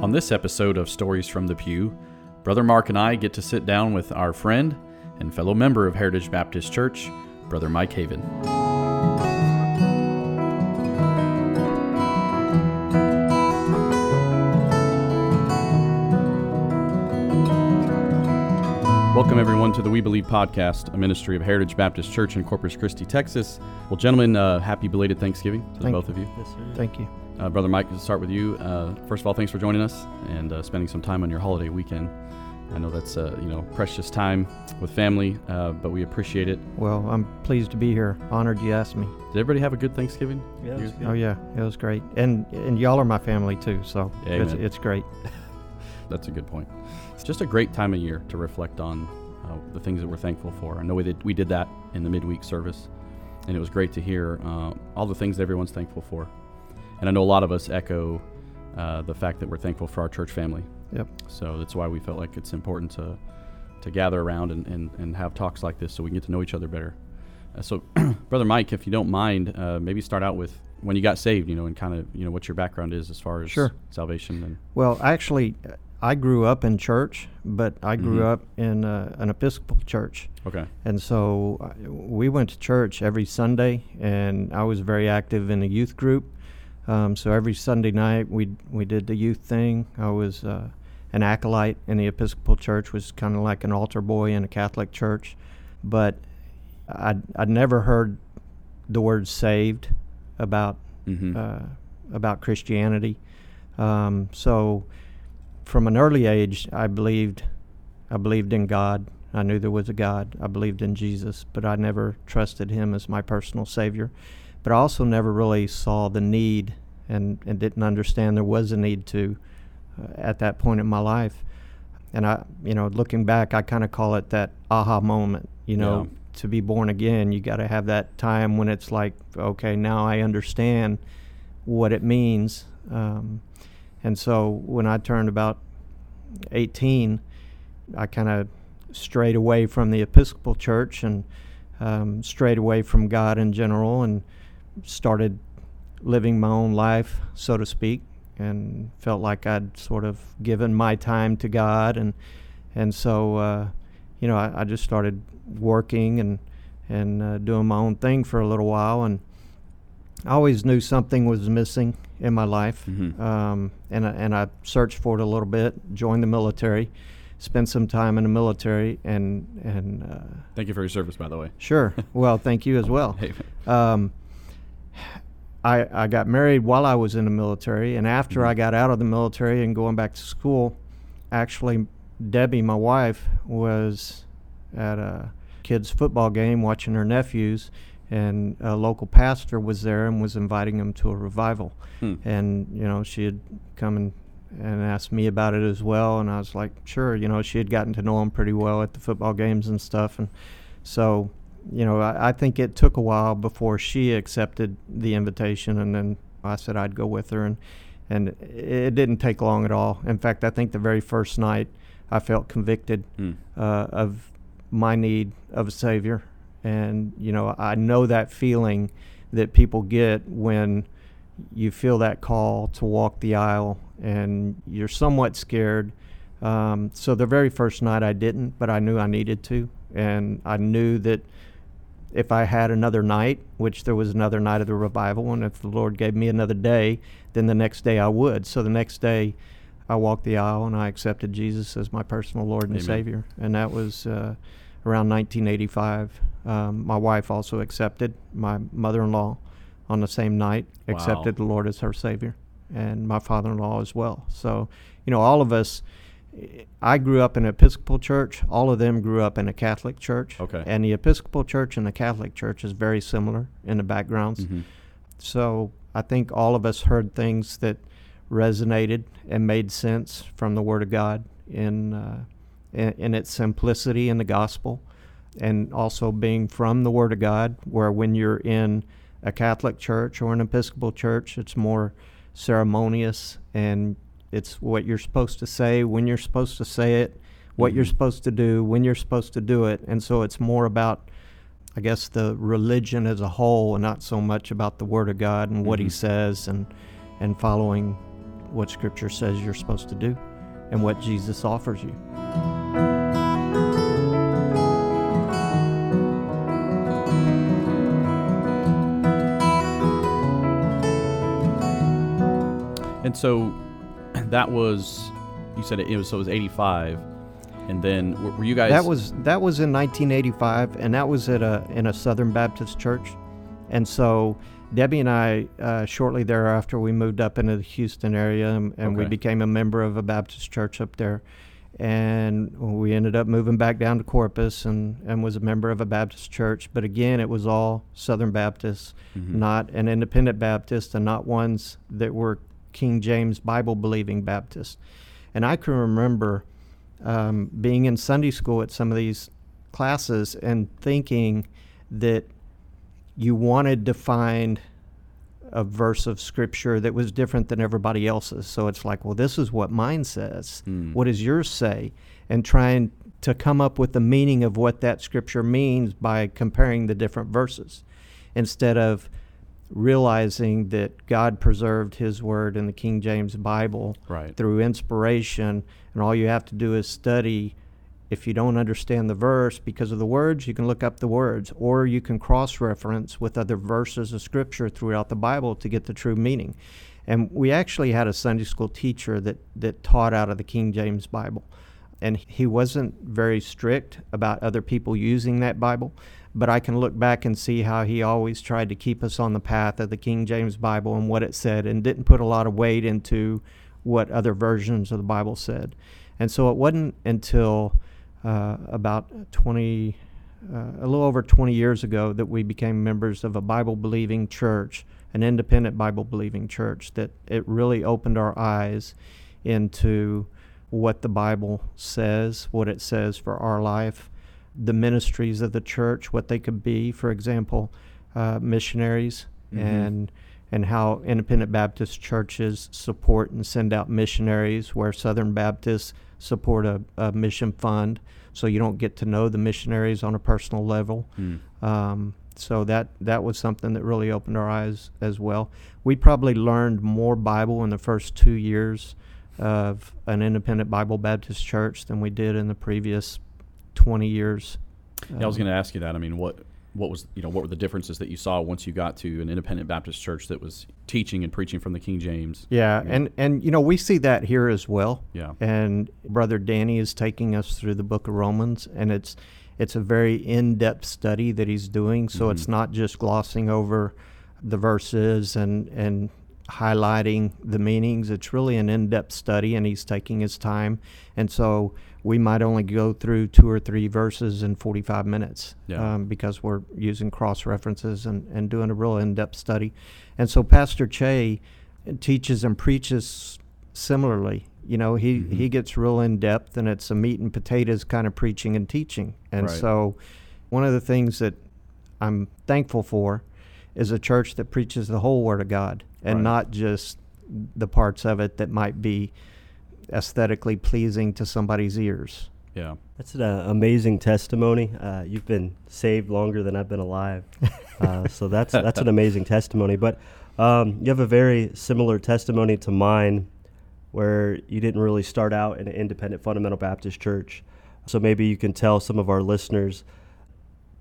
On this episode of Stories from the Pew, Brother Mark and I get to sit down with our friend and fellow member of Heritage Baptist Church, Brother Mike Haven. Welcome, everyone, to the We Believe podcast, a ministry of Heritage Baptist Church in Corpus Christi, Texas. Well, gentlemen, uh, happy belated Thanksgiving to the Thank both of you. Yes. Thank you. Uh, Brother Mike, to start with you. Uh, first of all, thanks for joining us and uh, spending some time on your holiday weekend. I know that's uh, you know precious time with family, uh, but we appreciate it. Well, I'm pleased to be here. Honored you asked me. Did everybody have a good Thanksgiving? Yeah, it was You- good. Oh yeah, it was great. And and y'all are my family too, so Yeah, it's, it's great. That's a good point. It's just a great time of year to reflect on uh, the things that we're thankful for. I know we did, we did that in the midweek service, and it was great to hear uh, all the things that everyone's thankful for. And I know a lot of us echo uh, the fact that we're thankful for our church family. Yep. So that's why we felt like it's important to to gather around and, and, and have talks like this so we can get to know each other better. Uh, so, Brother Mike, if you don't mind, uh, maybe start out with when you got saved, you know, and kind of you know what your background is as far as Sure. salvation and Well, actually, I grew up in church, but I grew Mhm. up in uh, an Episcopal church, okay. and so uh, we went to church every Sunday, and I was very active in the youth group. Um, so every Sunday night we we did the youth thing. I was uh, an acolyte in the Episcopal church, was kind of like an altar boy in a Catholic church, but I'd, I'd never heard the word saved about Mm-hmm. uh, about Christianity. Um, so, from an early age, I believed, I believed in God. I knew there was a God. I believed in Jesus, but I never trusted Him as my personal Savior. But I also never really saw the need, and, and didn't understand there was a need to, uh, at that point in my life. And I, you know, looking back, I kind of call it that aha moment. You know, Yeah. to be born again, you got to have that time when it's like, okay, now I understand what it means. Um, and so when I turned about 18, I kind of strayed away from the Episcopal Church and um, strayed away from God in general and started living my own life, so to speak, and felt like I'd sort of given my time to God. And, and so, uh, you know, I, I just started working and, and uh, doing my own thing for a little while. And I always knew something was missing in my life. Mhm. Um, and, I, and I searched for it a little bit, joined the military, spent some time in the military, and, and uh, Thank you for your service, by the way. sure. well, thank you as well. Hey, Um, I, I got married while I was in the military, and after Mhm. I got out of the military and going back to school, actually, Debbie, my wife, was at a kids' football game watching her nephews, and a local pastor was there and was inviting them to a revival. hmm. And you know, she had come and and asked me about it as well, and I was like, sure. You know, she had gotten to know him pretty well at the football games and stuff, and so you know, I, I think it took a while before she accepted the invitation, and then I said I'd go with her, and and it didn't take long at all. In fact, I think the very first night I felt convicted Hmm. uh, of my need of a savior, and you know, I know that feeling that people get when you feel that call to walk the aisle and you're somewhat scared. Um, so the very first night I didn't, but I knew I needed to, and I knew that if I had another night, which there was another night of the revival, and if the Lord gave me another day, then the next day I would. So the next day, I walked the aisle and I accepted Jesus as my personal Lord and Amen. Savior, and that was uh, around 1985. Um, my wife also accepted. My mother-in-law, on the same night, Wow. accepted the Lord as her Savior, and my father-in-law as well. So, you know, all of us. I grew up in an Episcopal church. All of them grew up in a Catholic church. Okay. And the Episcopal church and the Catholic church is very similar in the backgrounds. Mhm. So I think all of us heard things that resonated and made sense from the Word of God in, uh, in, in its simplicity in the gospel, and also being from the Word of God, where when you're in a Catholic church or an Episcopal church, it's more ceremonious and it's what you're supposed to say when you're supposed to say it, what you're Mhm. supposed to do when you're supposed to do it, and so it's more about I guess the religion as a whole, and not so much about the Word of God and what He Mhm. says, and and following what Scripture says you're supposed to do and what Jesus offers you. And so that was, you said it, it was so it was eighty five, and then were, were you guys? That was that was in 1985, and that was at a in a Southern Baptist church, and so Debbie and I uh, shortly thereafter we moved up into the Houston area, and, and we became a member of a Baptist church up there, and we ended up moving back down to Corpus, and and was a member of a Baptist church, but again it was all Southern Baptist, Mhm. not an independent Baptist, and not ones that were King James Bible believing Baptist. And I can remember um, being in Sunday school at some of these classes and thinking that you wanted to find a verse of scripture that was different than everybody else's. So it's like, well, this is what mine says. Mm. What does yours say? And trying to come up with the meaning of what that scripture means by comparing the different verses instead of realizing that God preserved his word in the King James Bible right. through inspiration, and all you have to do is study. If you don't understand the verse because of the words, you can look up the words, or you can cross reference with other verses of scripture throughout the Bible to get the true meaning. And we actually had a Sunday school teacher that, that taught out of the King James Bible. And he wasn't very strict about other people using that Bible, but I can look back and see how he always tried to keep us on the path of the King James Bible and what it said, and didn't put a lot of weight into what other versions of the Bible said. And so it wasn't until uh, about 20, uh, a little over 20 years ago, that we became members of a Bible believing church, an independent Bible believing church, that it really opened our eyes into what the Bible says, what it says for our life, the ministries of the church, what they could be. For example, uh, missionaries Mhm. and and how independent Baptist churches support and send out missionaries, where Southern Baptists support a, a mission fund, so you don't get to know the missionaries on a personal level. Mm. Um, so that that was something that really opened our eyes as well. We probably learned more Bible in the first two years of an independent Bible Baptist church than we did in the previous twenty years. Yeah, I was going to ask you that. I mean, what what was you know what were the differences that you saw once you got to an independent Baptist church that was teaching and preaching from the King James? Yeah, Yeah. and and you know we see that here as well. Yeah. And brother Danny is taking us through the book of Romans and it's it's a very in-depth study that he's doing, so it's Mhm. not just glossing over the verses and and highlighting the meanings. It's really an in-depth study and he's taking his time. And so we might only go through two or three verses in 45 minutes Yeah. um, because we're using cross references and, and doing a real in depth study. And so Pastor Che teaches and preaches similarly. You know, he, Mhm. he gets real in depth and it's a meat and potatoes kind of preaching and teaching. And Right. so one of the things that I'm thankful for is a church that preaches the whole Word of God and Right. not just the parts of it that might be aesthetically pleasing to somebody's ears. Yeah. That's an uh, amazing testimony. Uh, you've been saved longer than I've been alive, uh, so that's that's an amazing testimony. But um, you have a very similar testimony to mine, where you didn't really start out in an independent fundamental Baptist church. So maybe you can tell some of our listeners.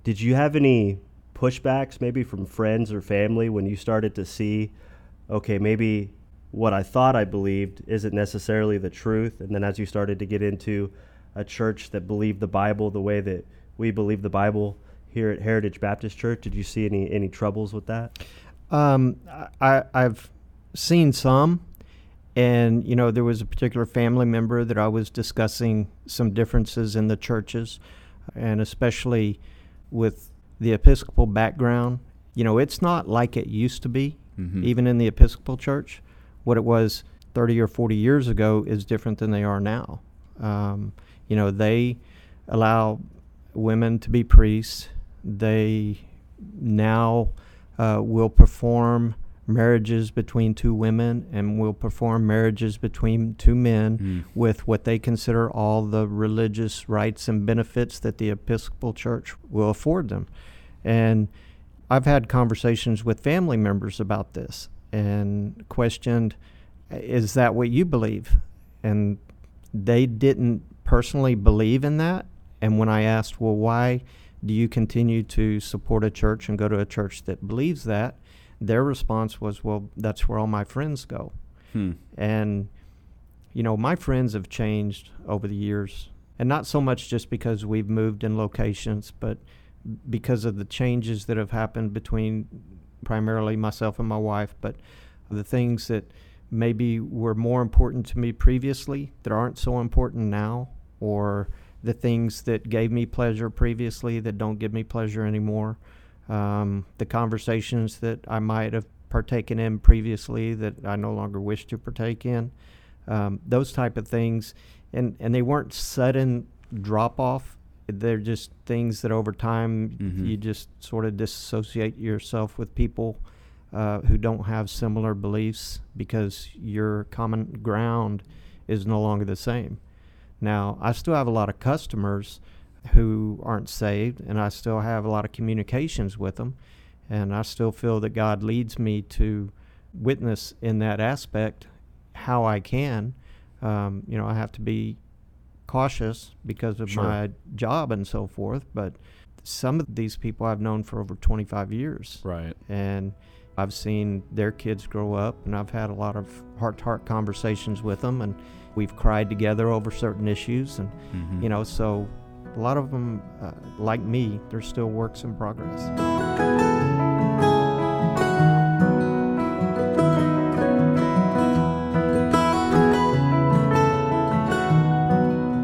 Did you have any pushbacks, maybe from friends or family, when you started to see, okay, maybe what I thought I believed isn't necessarily the truth, and then as you started to get into a church that believed the Bible the way that we believe the Bible here at Heritage Baptist Church. Did you see any any troubles with that? Um, I, I've seen some, and you know, there was a particular family member that I was discussing some differences in the churches, and especially with the Episcopal background. You know, it's not like it used to be, Mhm. even in the Episcopal Church. What it was 30 or 40 years ago is different than they are now. Um, you know, they allow women to be priests. They now uh, will perform marriages between two women and will perform marriages between two men Mm. with what they consider all the religious rights and benefits that the Episcopal Church will afford them. And I've had conversations with family members about this and questioned, is that what you believe? And they didn't personally believe in that. And when I asked, well, why do you continue to support a church and go to a church that believes that? Their response was, well, that's where all my friends go. Hmm. And, you know, my friends have changed over the years. And not so much just because we've moved in locations, but because of the changes that have happened between primarily myself and my wife, but the things that maybe were more important to me previously that aren't so important now, or the things that gave me pleasure previously that don't give me pleasure anymore, um, the conversations that I might have partaken in previously that I no longer wish to partake in, um, those type of things, and and they weren't sudden drop off. They're just things that over time Mhm. you just sort of disassociate yourself with people uh, who don't have similar beliefs because your common ground is no longer the same. Now, I still have a lot of customers who aren't saved, and I still have a lot of communications with them, and I still feel that God leads me to witness in that aspect how I can. Um, you know, I have to be cautious because of Sure. my job and so forth, but some of these people I've known for over 25 years Right. and I've seen their kids grow up, and I've had a lot of heart-to-heart conversations with them, and we've cried together over certain issues, and Mhm. you know, so a lot of them, uh, like me, they're still works in progress.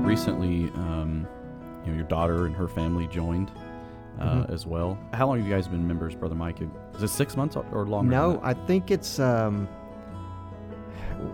recently, um, you know, your daughter and her family joined uh, Mhm. as well. How long have you guys been members, Brother Mike? Is it six months or- or longer? No. I think it's um,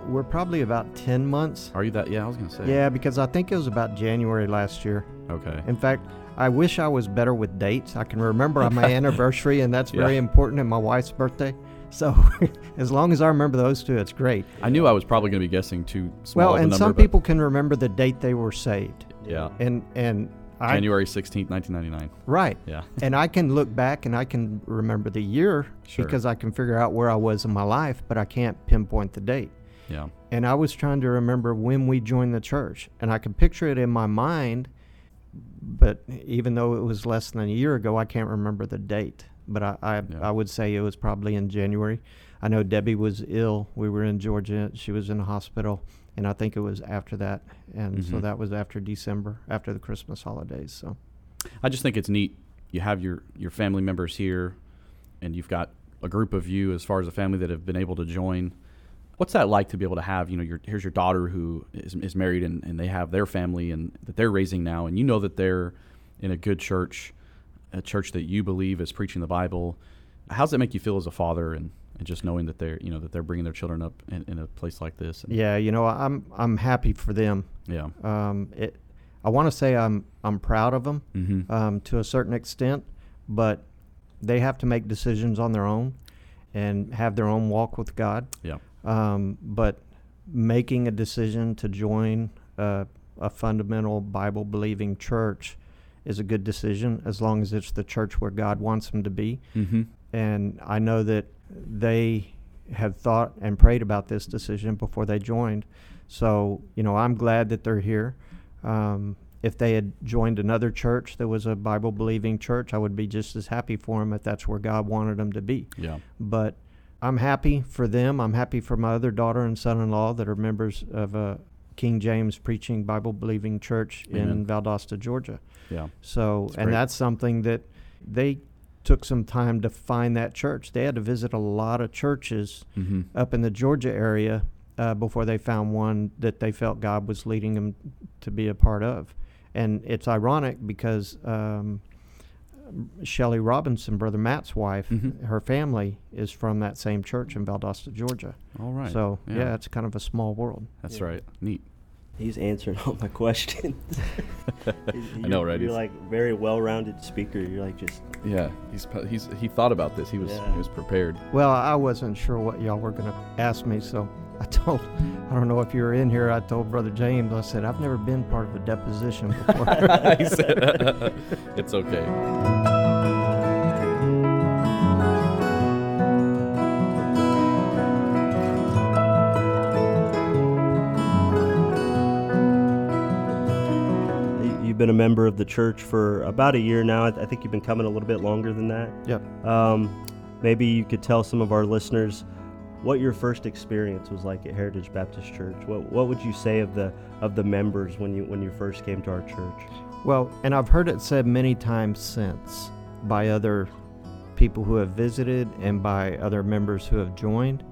we're probably about 10 months. Are you that? Yeah, I was gonna say. Yeah, because I think it was about January last year. Okay. In fact, I wish I was better with dates. I can remember on my anniversary, and that's very important, and my wife's birthday. So, as long as I remember those two, it's great. I knew I was probably gonna be guessing too small Well, and number, some people can remember the date they were saved, Yeah. and and January sixteenth, nineteen ninety nine. right, Yeah. and I can look back and I can remember the year Sure. because I can figure out where I was in my life, but I can't pinpoint the date. Yeah. And I was trying to remember when we joined the church, and I could picture it in my mind, but even though it was less than a year ago, I can't remember the date. But I, I, Yeah. I would say it was probably in January. I know Debbie was ill. We were in Georgia. She was in the hospital, and I think it was after that. And so Mhm. that was after December, after the Christmas holidays. So I just think it's neat. You have your your family members here, and you've got a group of you as far as a family that have been able to join. What's that like to be able to have? You know, your here's your daughter who is, is married and, and they have their family and that they're raising now, and you know that they're in a good church, a church that you believe is preaching the Bible. How does that make you feel as a father, and, and just knowing that they're you know that they're bringing their children up in, in a place like this? Yeah, you know, I'm I'm happy for them. yeah. Um, it, I want to say I'm I'm proud of them. Mm-hmm. um, to a certain extent, but they have to make decisions on their own and have their own walk with God. yeah. Um, but making a decision to join uh, a fundamental Bible believing church is a good decision as long as it's the church where God wants them to be. Mm-hmm. And I know that they have thought and prayed about this decision before they joined. So, you know, I'm glad that they're here. Um, if they had joined another church that was a Bible believing church, I would be just as happy for them if that's where God wanted them to be. Yeah. But I'm happy for them. I'm happy for my other daughter and son in law that are members of a King James preaching Bible believing church Amen. in Valdosta, Georgia. Yeah. So, That's and great. that's something that they took some time to find that church. They had to visit a lot of churches Mm-hmm. up in the Georgia area uh, before they found one that they felt God was leading them to be a part of. And it's ironic because um, Shelley Robinson, Brother Matt's wife, Mhm. her family is from that same church in Valdosta, Georgia. All right. So, Yeah. yeah. it's kind of a small world. That's Yeah. right. Neat. He's answering all my questions. I know, right? You're He's- like very well-rounded speaker. You're like just Yeah, he's he's he thought about this. He was Yeah. he was prepared. Well, I wasn't sure what y'all were going to ask me, so I told, I don't know if you were in here, I told Brother James, I said, I've never been part of a deposition before. he said, "It's okay." Been a member of the church for about a year now. I, th- I think you've been coming a little bit longer than that. Yep. Um, maybe you could tell some of our listeners what your first experience was like at Heritage Baptist Church. What what would you say of the of the members when you when you first came to our church? Well, and I've heard it said many times since by other people who have visited and by other members who have joined,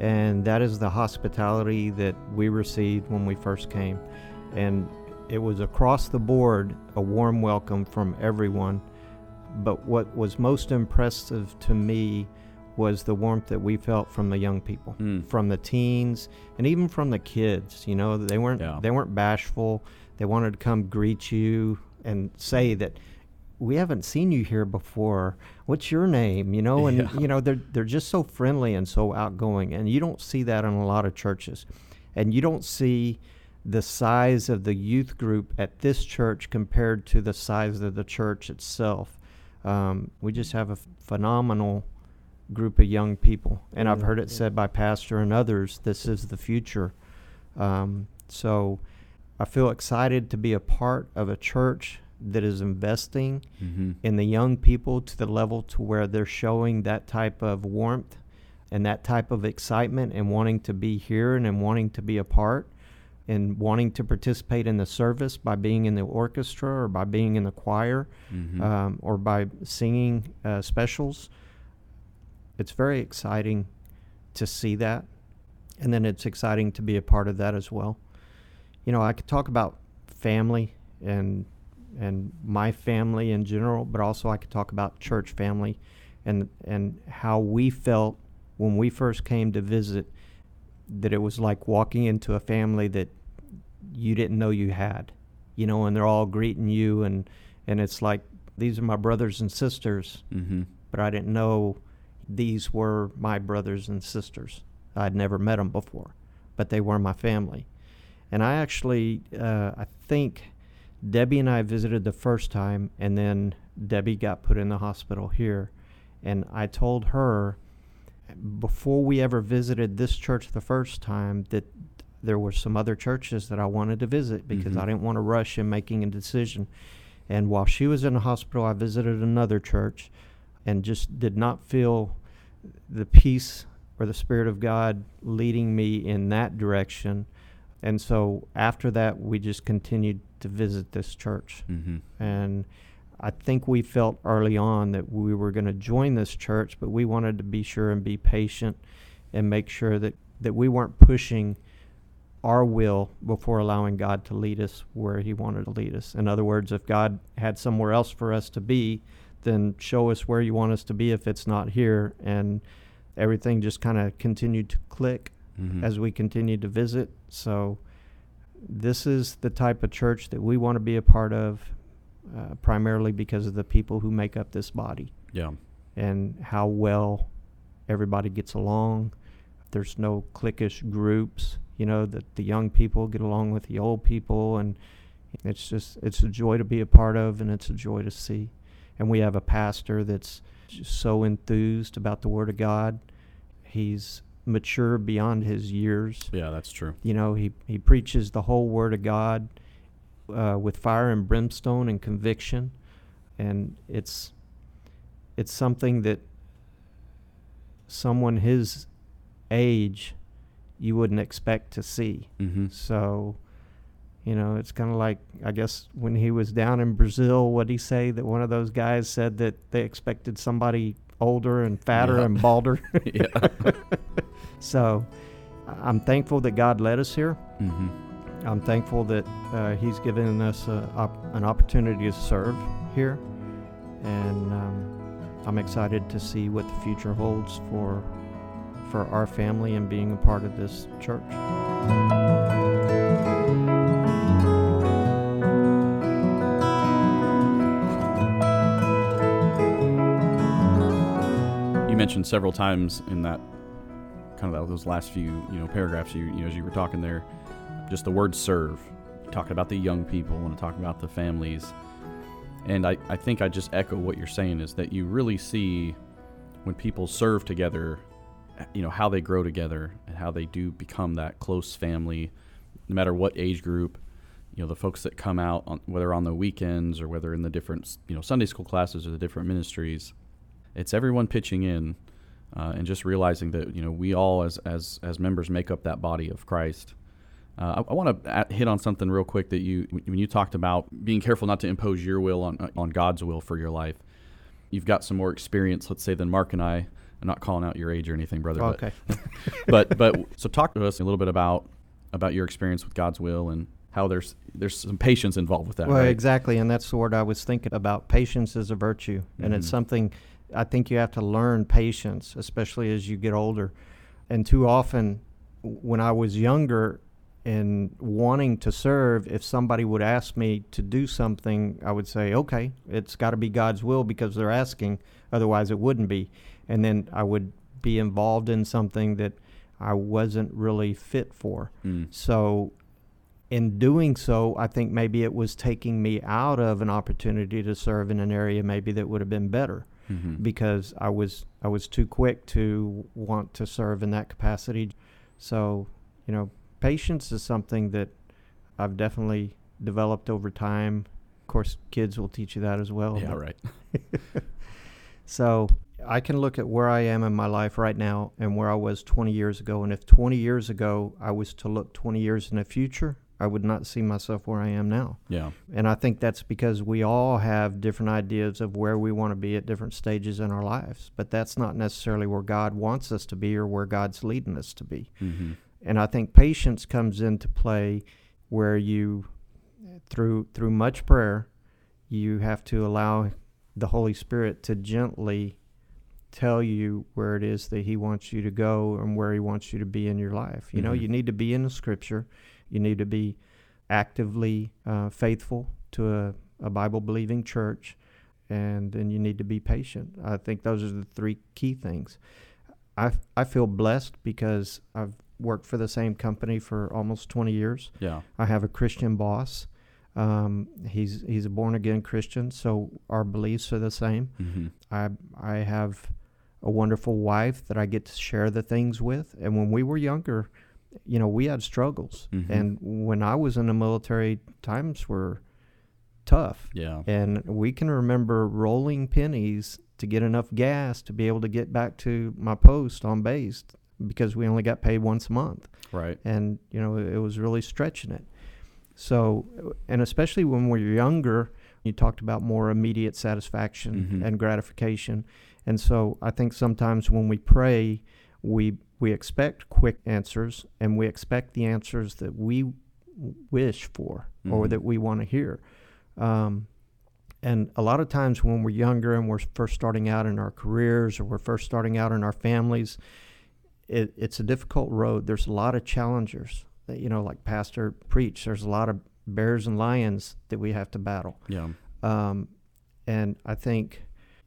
and that is the hospitality that we received when we first came. And it was across the board a warm welcome from everyone. But what was most impressive to me was the warmth that we felt from the young people, Mm. from the teens, and even from the kids. You know, they weren't Yeah. they weren't bashful. They wanted to come greet you and say that we haven't seen you here before. What's your name? You know, and Yeah. you know they're they're just so friendly and so outgoing, and you don't see that in a lot of churches, and you don't see the size of the youth group at this church compared to the size of the church itself. Um, we just have a f- phenomenal group of young people, and I've heard it yeah. said by pastor and others, this is the future. Um, so I feel excited to be a part of a church that is investing Mm-hmm. in the young people to the level to where they're showing that type of warmth and that type of excitement and wanting to be here and, and wanting to be a part and wanting to participate in the service by being in the orchestra or by being in the choir Mm-hmm. um, or by singing uh, specials. It's very exciting to see that. And then it's exciting to be a part of that as well. You know, I could talk about family and and my family in general, but also I could talk about church family and and how we felt when we first came to visit that it was like walking into a family that you didn't know you had. You know, and they're all greeting you and and it's like these are my brothers and sisters Mm-hmm. but i didn't know these were my brothers and sisters i'd never met them before but they were my family and i actually uh, i think debbie and i visited the first time and then debbie got put in the hospital here and i told her before we ever visited this church the first time that there were some other churches that I wanted to visit because Mhm. I didn't want to rush in making a decision. And while she was in the hospital, I visited another church and just did not feel the peace or the Spirit of God leading me in that direction. And so after that, we just continued to visit this church. Mm-hmm. And I think we felt early on that we were going to join this church, but we wanted to be sure and be patient and make sure that, that we weren't pushing our will before allowing God to lead us where He wanted to lead us. In other words, if God had somewhere else for us to be, then show us where you want us to be if it's not here. And everything just kind of continued to click Mm-hmm. as we continued to visit. So, this is the type of church that we want to be a part of, uh, primarily because of the people who make up this body yeah. and how well everybody gets along. There's no cliquish groups, you know, that the young people get along with the old people. And it's just, it's a joy to be a part of and it's a joy to see. And we have a pastor that's so enthused about the Word of God. He's mature beyond his years. Yeah, that's true. You know, he, he preaches the whole Word of God uh, with fire and brimstone and conviction, and it's it's something that someone his age you wouldn't expect to see. Mm-hmm. So, you know, it's kind of like I guess when he was down in Brazil, what he say that one of those guys said that they expected somebody older and fatter Yeah. and balder. yeah. So, I'm thankful that God led us here. mm-hmm. I'm thankful that uh, He's given us a, op- an opportunity to serve here, and um, I'm excited to see what the future holds for for our family and being a part of this church. You mentioned several times in that kind of those last few you know paragraphs you you know as you were talking there, just the word serve. Talking about the young people and talking about the families, and I I think I just echo what you're saying is that you really see when people serve together, you know how they grow together and how they do become that close family, no matter what age group. you know the folks that come out on, whether on the weekends or whether in the different you know Sunday school classes or the different ministries it's everyone pitching in uh, and just realizing that you know we all as as as members make up that body of Christ uh, I, I want to hit on something real quick that you when you talked about being careful not to impose your will on on God's will for your life you've got some more experience let's say than Mark and I I'm not calling out your age or anything brother Okay. but but so talk to us a little bit about about your experience with God's will and how there's there's some patience involved with that. Well, right? exactly, and that's the word I was thinking about. Patience is a virtue, and it's Mhm. something I think you have to learn patience, especially as you get older. And too often, when I was younger and wanting to serve, if somebody would ask me to do something, I would say, "Okay, it's got to be God's will because they're asking; otherwise, it wouldn't be." And then I would be involved in something that I wasn't really fit for. Mm. So, in doing so, I think maybe it was taking me out of an opportunity to serve in an area maybe that would have been better Mhm. because I was I was too quick to want to serve in that capacity. So, you know, patience is something that I've definitely developed over time. Of course, kids will teach you that as well. yeah, right. so I can look at where I am in my life right now and where I was 20 years ago. And if 20 years ago I was to look 20 years in the future, I would not see myself where I am now. Yeah, And I think that's because we all have different ideas of where we want to be at different stages in our lives. But that's not necessarily where God wants us to be or where God's leading us to be. hmm And I think patience comes into play where you through through much prayer, you have to allow the Holy Spirit to gently tell you where it is that he wants you to go and where he wants you to be in your life. You know, Mhm. you need to be in the scripture. You need to be actively uh, faithful to a, a Bible believing church. And then you need to be patient. I think those are the three key things. I, I feel blessed because I've worked for the same company for almost 20 years. yeah, I have a Christian boss. Um, he's he's a born again Christian, so our beliefs are the same. hmm I I have a wonderful wife that I get to share the things with. And when we were younger, you know, we had struggles. Mhm. And when I was in the military, times were tough. yeah, And we can remember rolling pennies to get enough gas to be able to get back to my post on base because we only got paid once a month right. and you know it was really stretching it so and especially when we're younger you talked about more immediate satisfaction Mhm. and gratification and so i think sometimes when we pray we we expect quick answers and we expect the answers that we wish for or Mhm. that we want to hear um, and a lot of times when we're younger and we're first starting out in our careers or we're first starting out in our families, it, it's a difficult road. There's a lot of challengers that, you know, like Pastor preached, there's a lot of bears and lions that we have to battle. Yeah, Um, and I think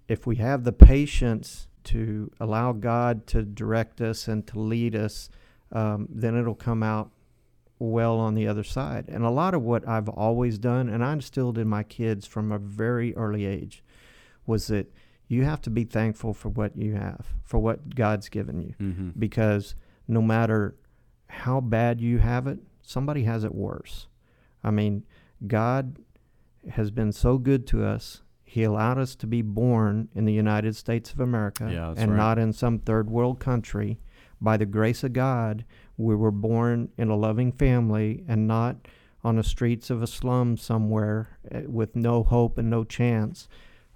if we have the patience to allow God to direct us and to lead us, um, then it'll come out well on the other side. And a lot of what I've always done, and I instilled in my kids from a very early age, was that you have to be thankful for what you have, for what God's given you hmm because no matter how bad you have it, somebody has it worse. I mean, God has been so good to us. He allowed us to be born in the United States of America Yeah, and right. not in some third world country. By the grace of God, we were born in a loving family and not on the streets of a slum somewhere eh, with no hope and no chance.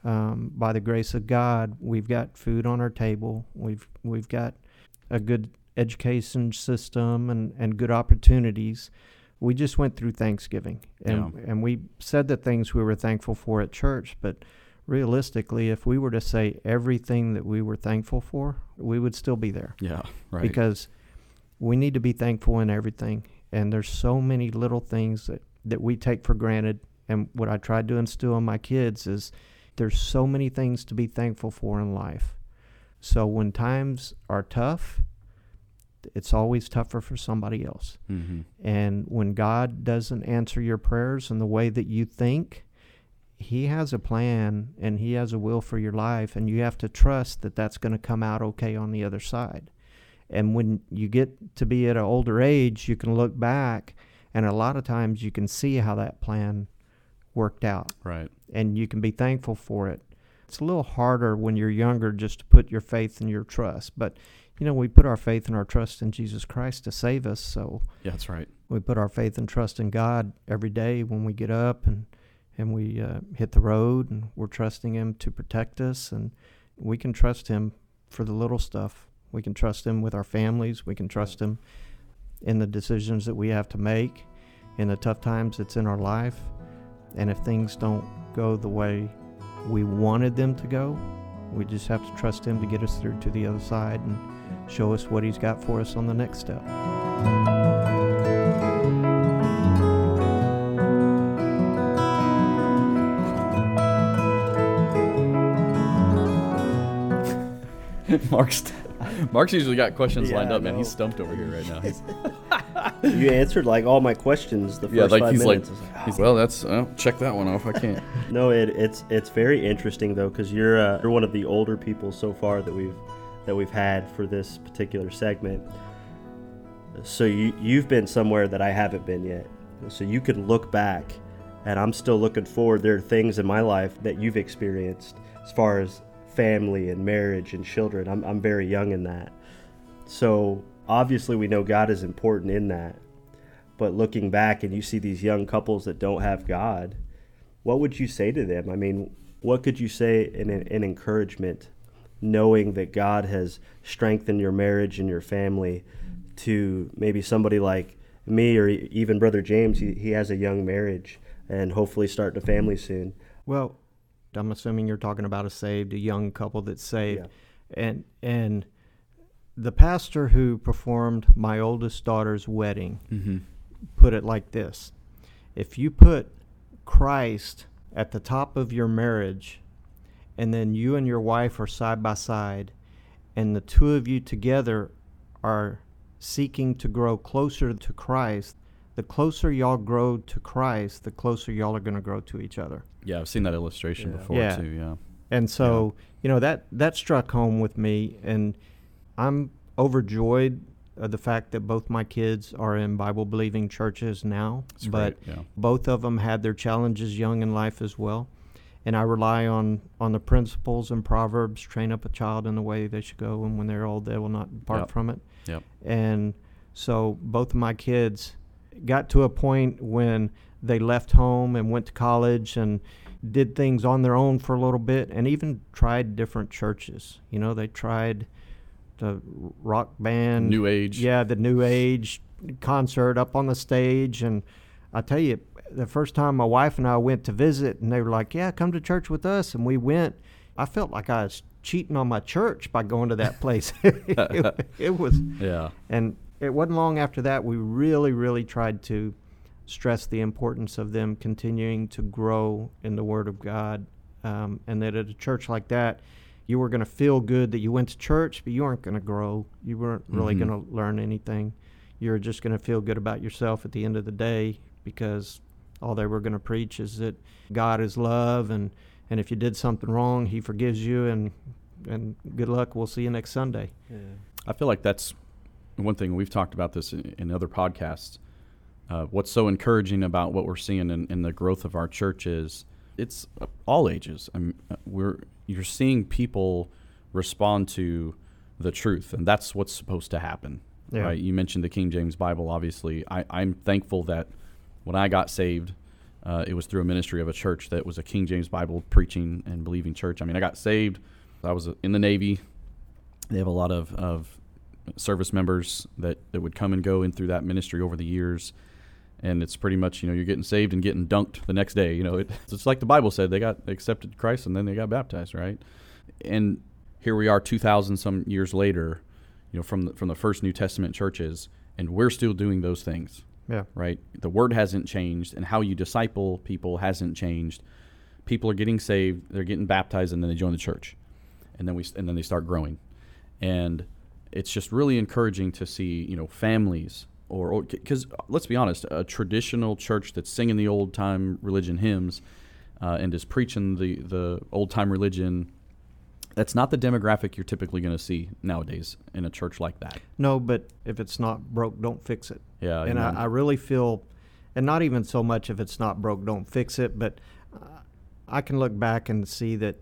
Um, by the grace of God, we've got food on our table. We've we've got a good education system and, and good opportunities. We just went through Thanksgiving and and we said the things we were thankful for at church, but realistically, if we were to say everything that we were thankful for, we would still be there yeah, right. because we need to be thankful in everything. And there's so many little things that, that we take for granted. And what I tried to instill in my kids is there's so many things to be thankful for in life. So when times are tough, it's always tougher for somebody else. hmm And when God doesn't answer your prayers in the way that you think, He has a plan and He has a will for your life, and you have to trust that that's going to come out okay on the other side. And when you get to be at an older age, you can look back And a lot of times you can see how that plan worked out Right. and you can be thankful for it. It's a little harder when you're younger just to put your faith and your trust. But, you know, we put our faith and our trust in Jesus Christ to save us. So Yeah, that's right. we put our faith and trust in God every day when we get up and, and we uh, hit the road and we're trusting Him to protect us. And we can trust Him for the little stuff. We can trust Him with our families. We can trust Him in the decisions that we have to make, in the tough times that's in our life. And if things don't go the way we wanted them to go, we just have to trust Him to get us through to the other side and show us what He's got for us on the next step. Mark's Mark's usually got questions Yeah, lined up, man. He's stumped over here right now. You answered like all my questions the first yeah, like five he's minutes. Was like, he's, well, that's uh, check that one off. I can't. No, it, it's it's very interesting though because you're uh, you're one of the older people so far that we've that we've had for this particular segment. So you you've been somewhere that I haven't been yet. So you can look back, and I'm still looking forward. There are things in my life that you've experienced as far as family and marriage and children. I'm I'm very young in that. So obviously we know God is important in that. But looking back and you see these young couples that don't have God, what would you say to them? I mean, what could you say in, in encouragement, knowing that God has strengthened your marriage and your family to maybe somebody like me or even Brother James? He, he has a young marriage and hopefully starting a family soon. Well, I'm assuming you're talking about a saved, a young couple that's saved, Yeah. and and the pastor who performed my oldest daughter's wedding Mm-hmm. put it like this: If you put Christ at the top of your marriage, and then you and your wife are side by side, and the two of you together are seeking to grow closer to Christ, the closer y'all grow to Christ, the closer y'all are going to grow to each other. Yeah, I've seen that illustration Yeah. before Yeah. too. Yeah. And so, you know, that that struck home with me and I'm overjoyed of the fact that both my kids are in Bible believing churches now, It's but great. Yeah. both of them had their challenges young in life as well. And I rely on on the principles and proverbs train up a child in the way they should go and when they're old they will not depart Yep. from it. Yep. And so both of my kids got to a point when they left home and went to college and did things on their own for a little bit and even tried different churches. You know, they tried the rock band, New age. yeah, the new age concert up on the stage. And I tell you, the first time my wife and I went to visit, and they were like, "Yeah, come to church with us," and we went. I felt like I was cheating on my church by going to that place. it, it was, Yeah. and it wasn't long after that we really, really tried to stress the importance of them continuing to grow in the Word of God, um, and that at a church like that, you were going to feel good that you went to church, but you weren't going to grow. You weren't really Mhm. going to learn anything. You were just going to feel good about yourself at the end of the day because all they were going to preach is that God is love, and and if you did something wrong, He forgives you, and and good luck. We'll see you next Sunday. I feel like that's one thing we've talked about this in, in other podcasts. Uh, what's so encouraging about what we're seeing in, in the growth of our church is it's all ages. I mean, uh, we're you're seeing people respond to the truth, and that's what's supposed to happen. Yeah. Right? You mentioned the King James Bible. Obviously, I, I'm thankful that when I got saved, uh, it was through a ministry of a church that was a King James Bible preaching and believing church. I mean, I got saved. I was in the Navy. They have a lot of, of service members that, that would come and go in through that ministry over the years. And it's pretty much, you know, you're getting saved and getting dunked the next day. You know, it, it's like the Bible said they got they accepted Christ and then they got baptized, right? And here we are 2,000 some years later, you know, from the, from the first New Testament churches, and we're still doing those things Yeah. right? The word hasn't changed, and how you disciple people hasn't changed. People are getting saved, they're getting baptized, and then they join the church, and then we and then they start growing, and it's just really encouraging to see you know families or because let's be honest, a traditional church that's singing the old time religion hymns uh, and is preaching the the old time religion. That's not the demographic you're typically going to see nowadays in a church like that. No, but if it's not broke, don't fix it. Yeah, and I. I really feel and not even so much if it's not broke, don't fix it. But uh, I can look back and see that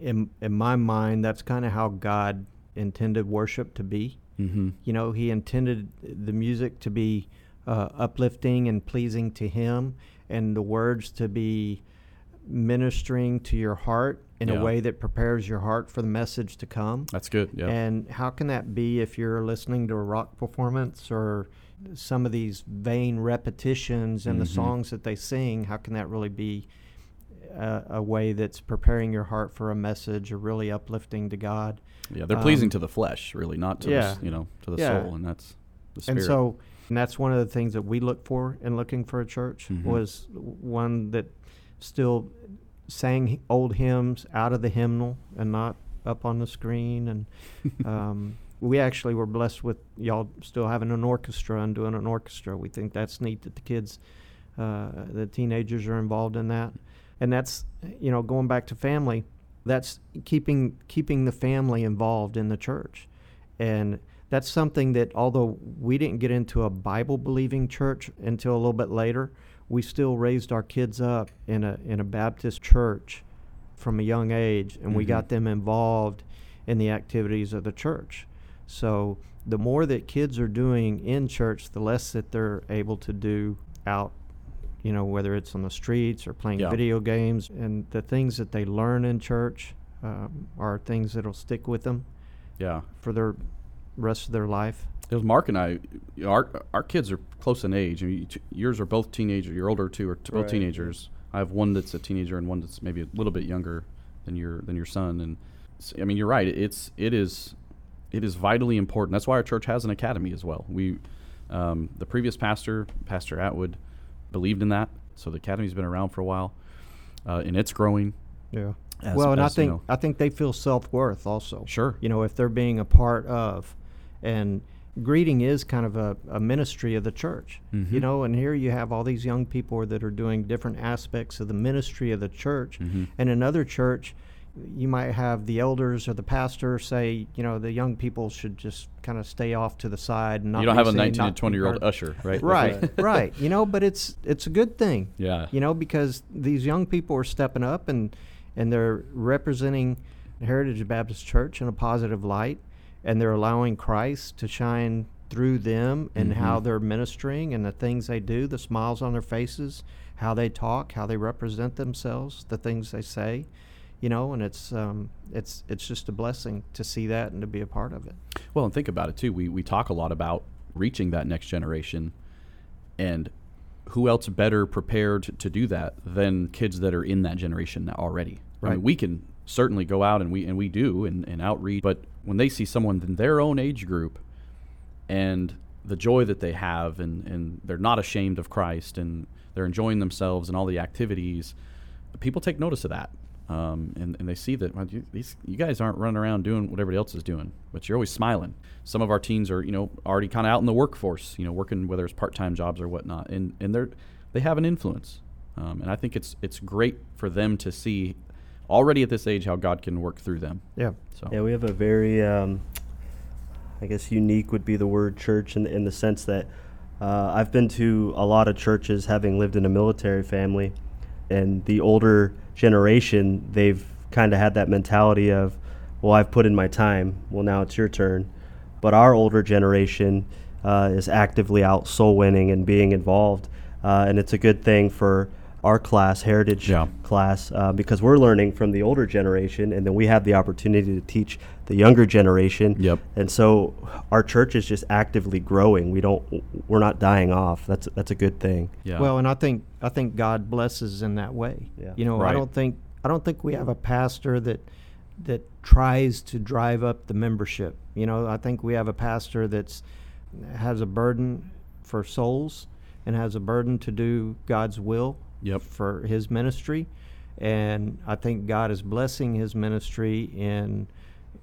in in my mind, that's kind of how God intended worship to be. Mm-hmm. You know, He intended the music to be uh, uplifting and pleasing to Him, and the words to be ministering to your heart in Yeah. a way that prepares your heart for the message to come. That's good. Yeah. And how can that be if you're listening to a rock performance or some of these vain repetitions in the Mhm. songs that they sing? How can that really be a, a way that's preparing your heart for a message or really uplifting to God? yeah. They're pleasing um, to the flesh, really, not to the, yeah. s- you know to the Yeah. soul, and that's the spirit. And so, and that's one of the things that we look for in looking for a church Mhm. was one that still sang old hymns out of the hymnal and not up on the screen. And um, we actually were blessed with y'all still having an orchestra and doing an orchestra. We think that's neat that the kids, uh, the teenagers are involved in that. And that's, you know, going back to family, that's keeping keeping the family involved in the church. And that's something that although we didn't get into a Bible believing church until a little bit later, we still raised our kids up in a in a Baptist church from a young age and we Mhm. got them involved in the activities of the church. So the more that kids are doing in church, the less that they're able to do out you know, whether it's on the streets or playing Yeah. video games, and the things that they learn in church um, are things that'll stick with them yeah. for their rest of their life. It was Mark and I. Our our kids are close in age. I mean, yours are both teenagers. Your older two are t- both Right. teenagers. I have one that's a teenager and one that's maybe a little bit younger than your than your son. And I mean, you're right. It's it is it is vitally important. That's why our church has an academy as well. We um, the previous pastor, Pastor Atwood, believed in that. So the academy's been around for a while, uh, and it's growing. Yeah. As- well, and I as, you think know. I think they feel self worth also. Sure. You know, if they're being a part of, and greeting is kind of a, a ministry of the church. You Mhm. know, and here you have all these young people that are doing different aspects of the ministry of the church. Mhm. And another church, you might have the elders or the pastor say, you know, the young people should just kind of stay off to the side and not. You don't be have a 19 not to 20 year old usher, right? Right, right. You know, but it's it's a good thing Yeah. you know, because these young people are stepping up and and they're representing Heritage Baptist Church in a positive light, and they're allowing Christ to shine through them and how Mhm. they're ministering and the things they do, the smiles on their faces, how they talk, how they represent themselves, the things they say, you know, and it's um, it's it's just a blessing to see that and to be a part of it. Well, and think about it too. We we talk a lot about reaching that next generation, and who else better prepared to do that than kids that are in that generation already? I Right. mean, we can certainly go out and we and we do and, and outreach, but when they see someone in their own age group, and the joy that they have, and and they're not ashamed of Christ, and they're enjoying themselves and all the activities, people take notice of that. Um, and, and they see that well, you, these you guys aren't running around doing what everybody else is doing, but you're always smiling. Some of our teens are you know already kind of out in the workforce, you know, working whether it's part time jobs or whatnot, and and they're they have an influence, um, and I think it's it's great for them to see already at this age how God can work through them. Yeah. So Yeah, we have a very, um, I guess, unique would be the word church in, in the sense that uh, I've been to a lot of churches having lived in a military family, and the older generation, they've kind of had that mentality of, well, I've put in my time, well, now it's your turn. But our older generation uh, is actively out soul winning and being involved, uh, and it's a good thing for our class, heritage Yeah. class, uh, because we're learning from the older generation, and then we have the opportunity to teach the younger generation. Yep. And so our church is just actively growing. We don't, we're not dying off. That's that's a good thing. yeah, Well, and I think I think God blesses in that way. Yeah. You know, I don't think I don't think we have a pastor that that tries to drive up the membership. You know, I think we have a pastor that's has a burden for souls and has a burden to do God's will Yep. for his ministry. And I think God is blessing his ministry in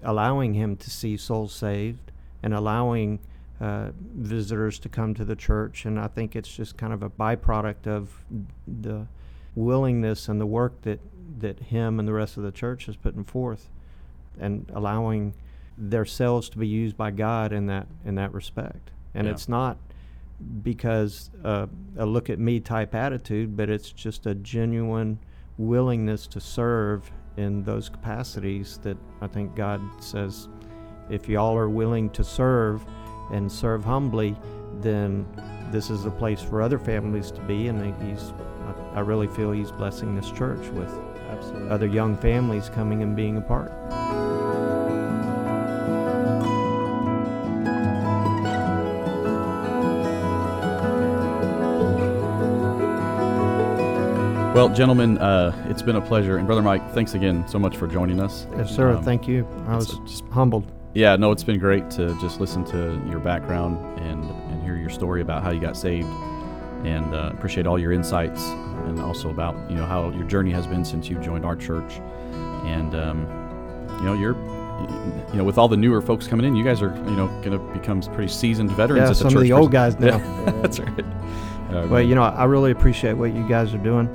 allowing him to see souls saved and allowing uh, visitors to come to the church. And I think it's just kind of a byproduct of the willingness and the work that, that him and the rest of the church is putting forth and allowing their themselves to be used by God in that in that respect. And Yeah. it's not because uh, a look at me type attitude, but it's just a genuine willingness to serve in those capacities that I think God says if y'all are willing to serve and serve humbly, then this is a place for other families to be. And he's, I, really feel he's blessing this church with Absolutely. other young families coming and being a part. Well, gentlemen, uh, it's been a pleasure. And Brother Mike, thanks again so much for joining us. Yes, sir. Um, Thank you. I was just- humbled. Yeah, no, it's been great to just listen to your background and, and hear your story about how you got saved. And uh, appreciate all your insights and also about, you know, how your journey has been since you joined our church. And, um, you know, you're, you know, with all the newer folks coming in, you guys are, you know, going to become pretty seasoned veterans Yeah, at the some of the old guys now. Yeah, that's right. Uh, Well, you know, I really appreciate what you guys are doing.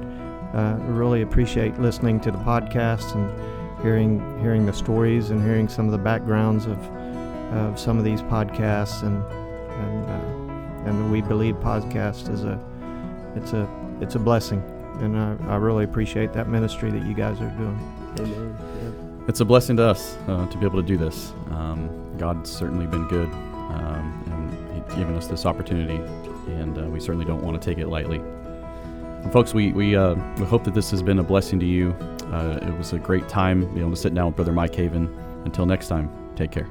Uh, I really appreciate listening to the podcast and hearing hearing the stories and hearing some of the backgrounds of of some of these podcasts and and uh, and the We Believe podcast is a it's a it's a blessing, and I, I really appreciate that ministry that you guys are doing. Amen. Yeah. It's a blessing to us uh, to be able to do this. Um, God's certainly been good um, and He's given us this opportunity, and uh, we certainly don't want to take it lightly. Folks, we, we, uh, we hope that this has been a blessing to you. Uh, it was a great time being able to sit down with Brother Mike Haven. Until next time, take care.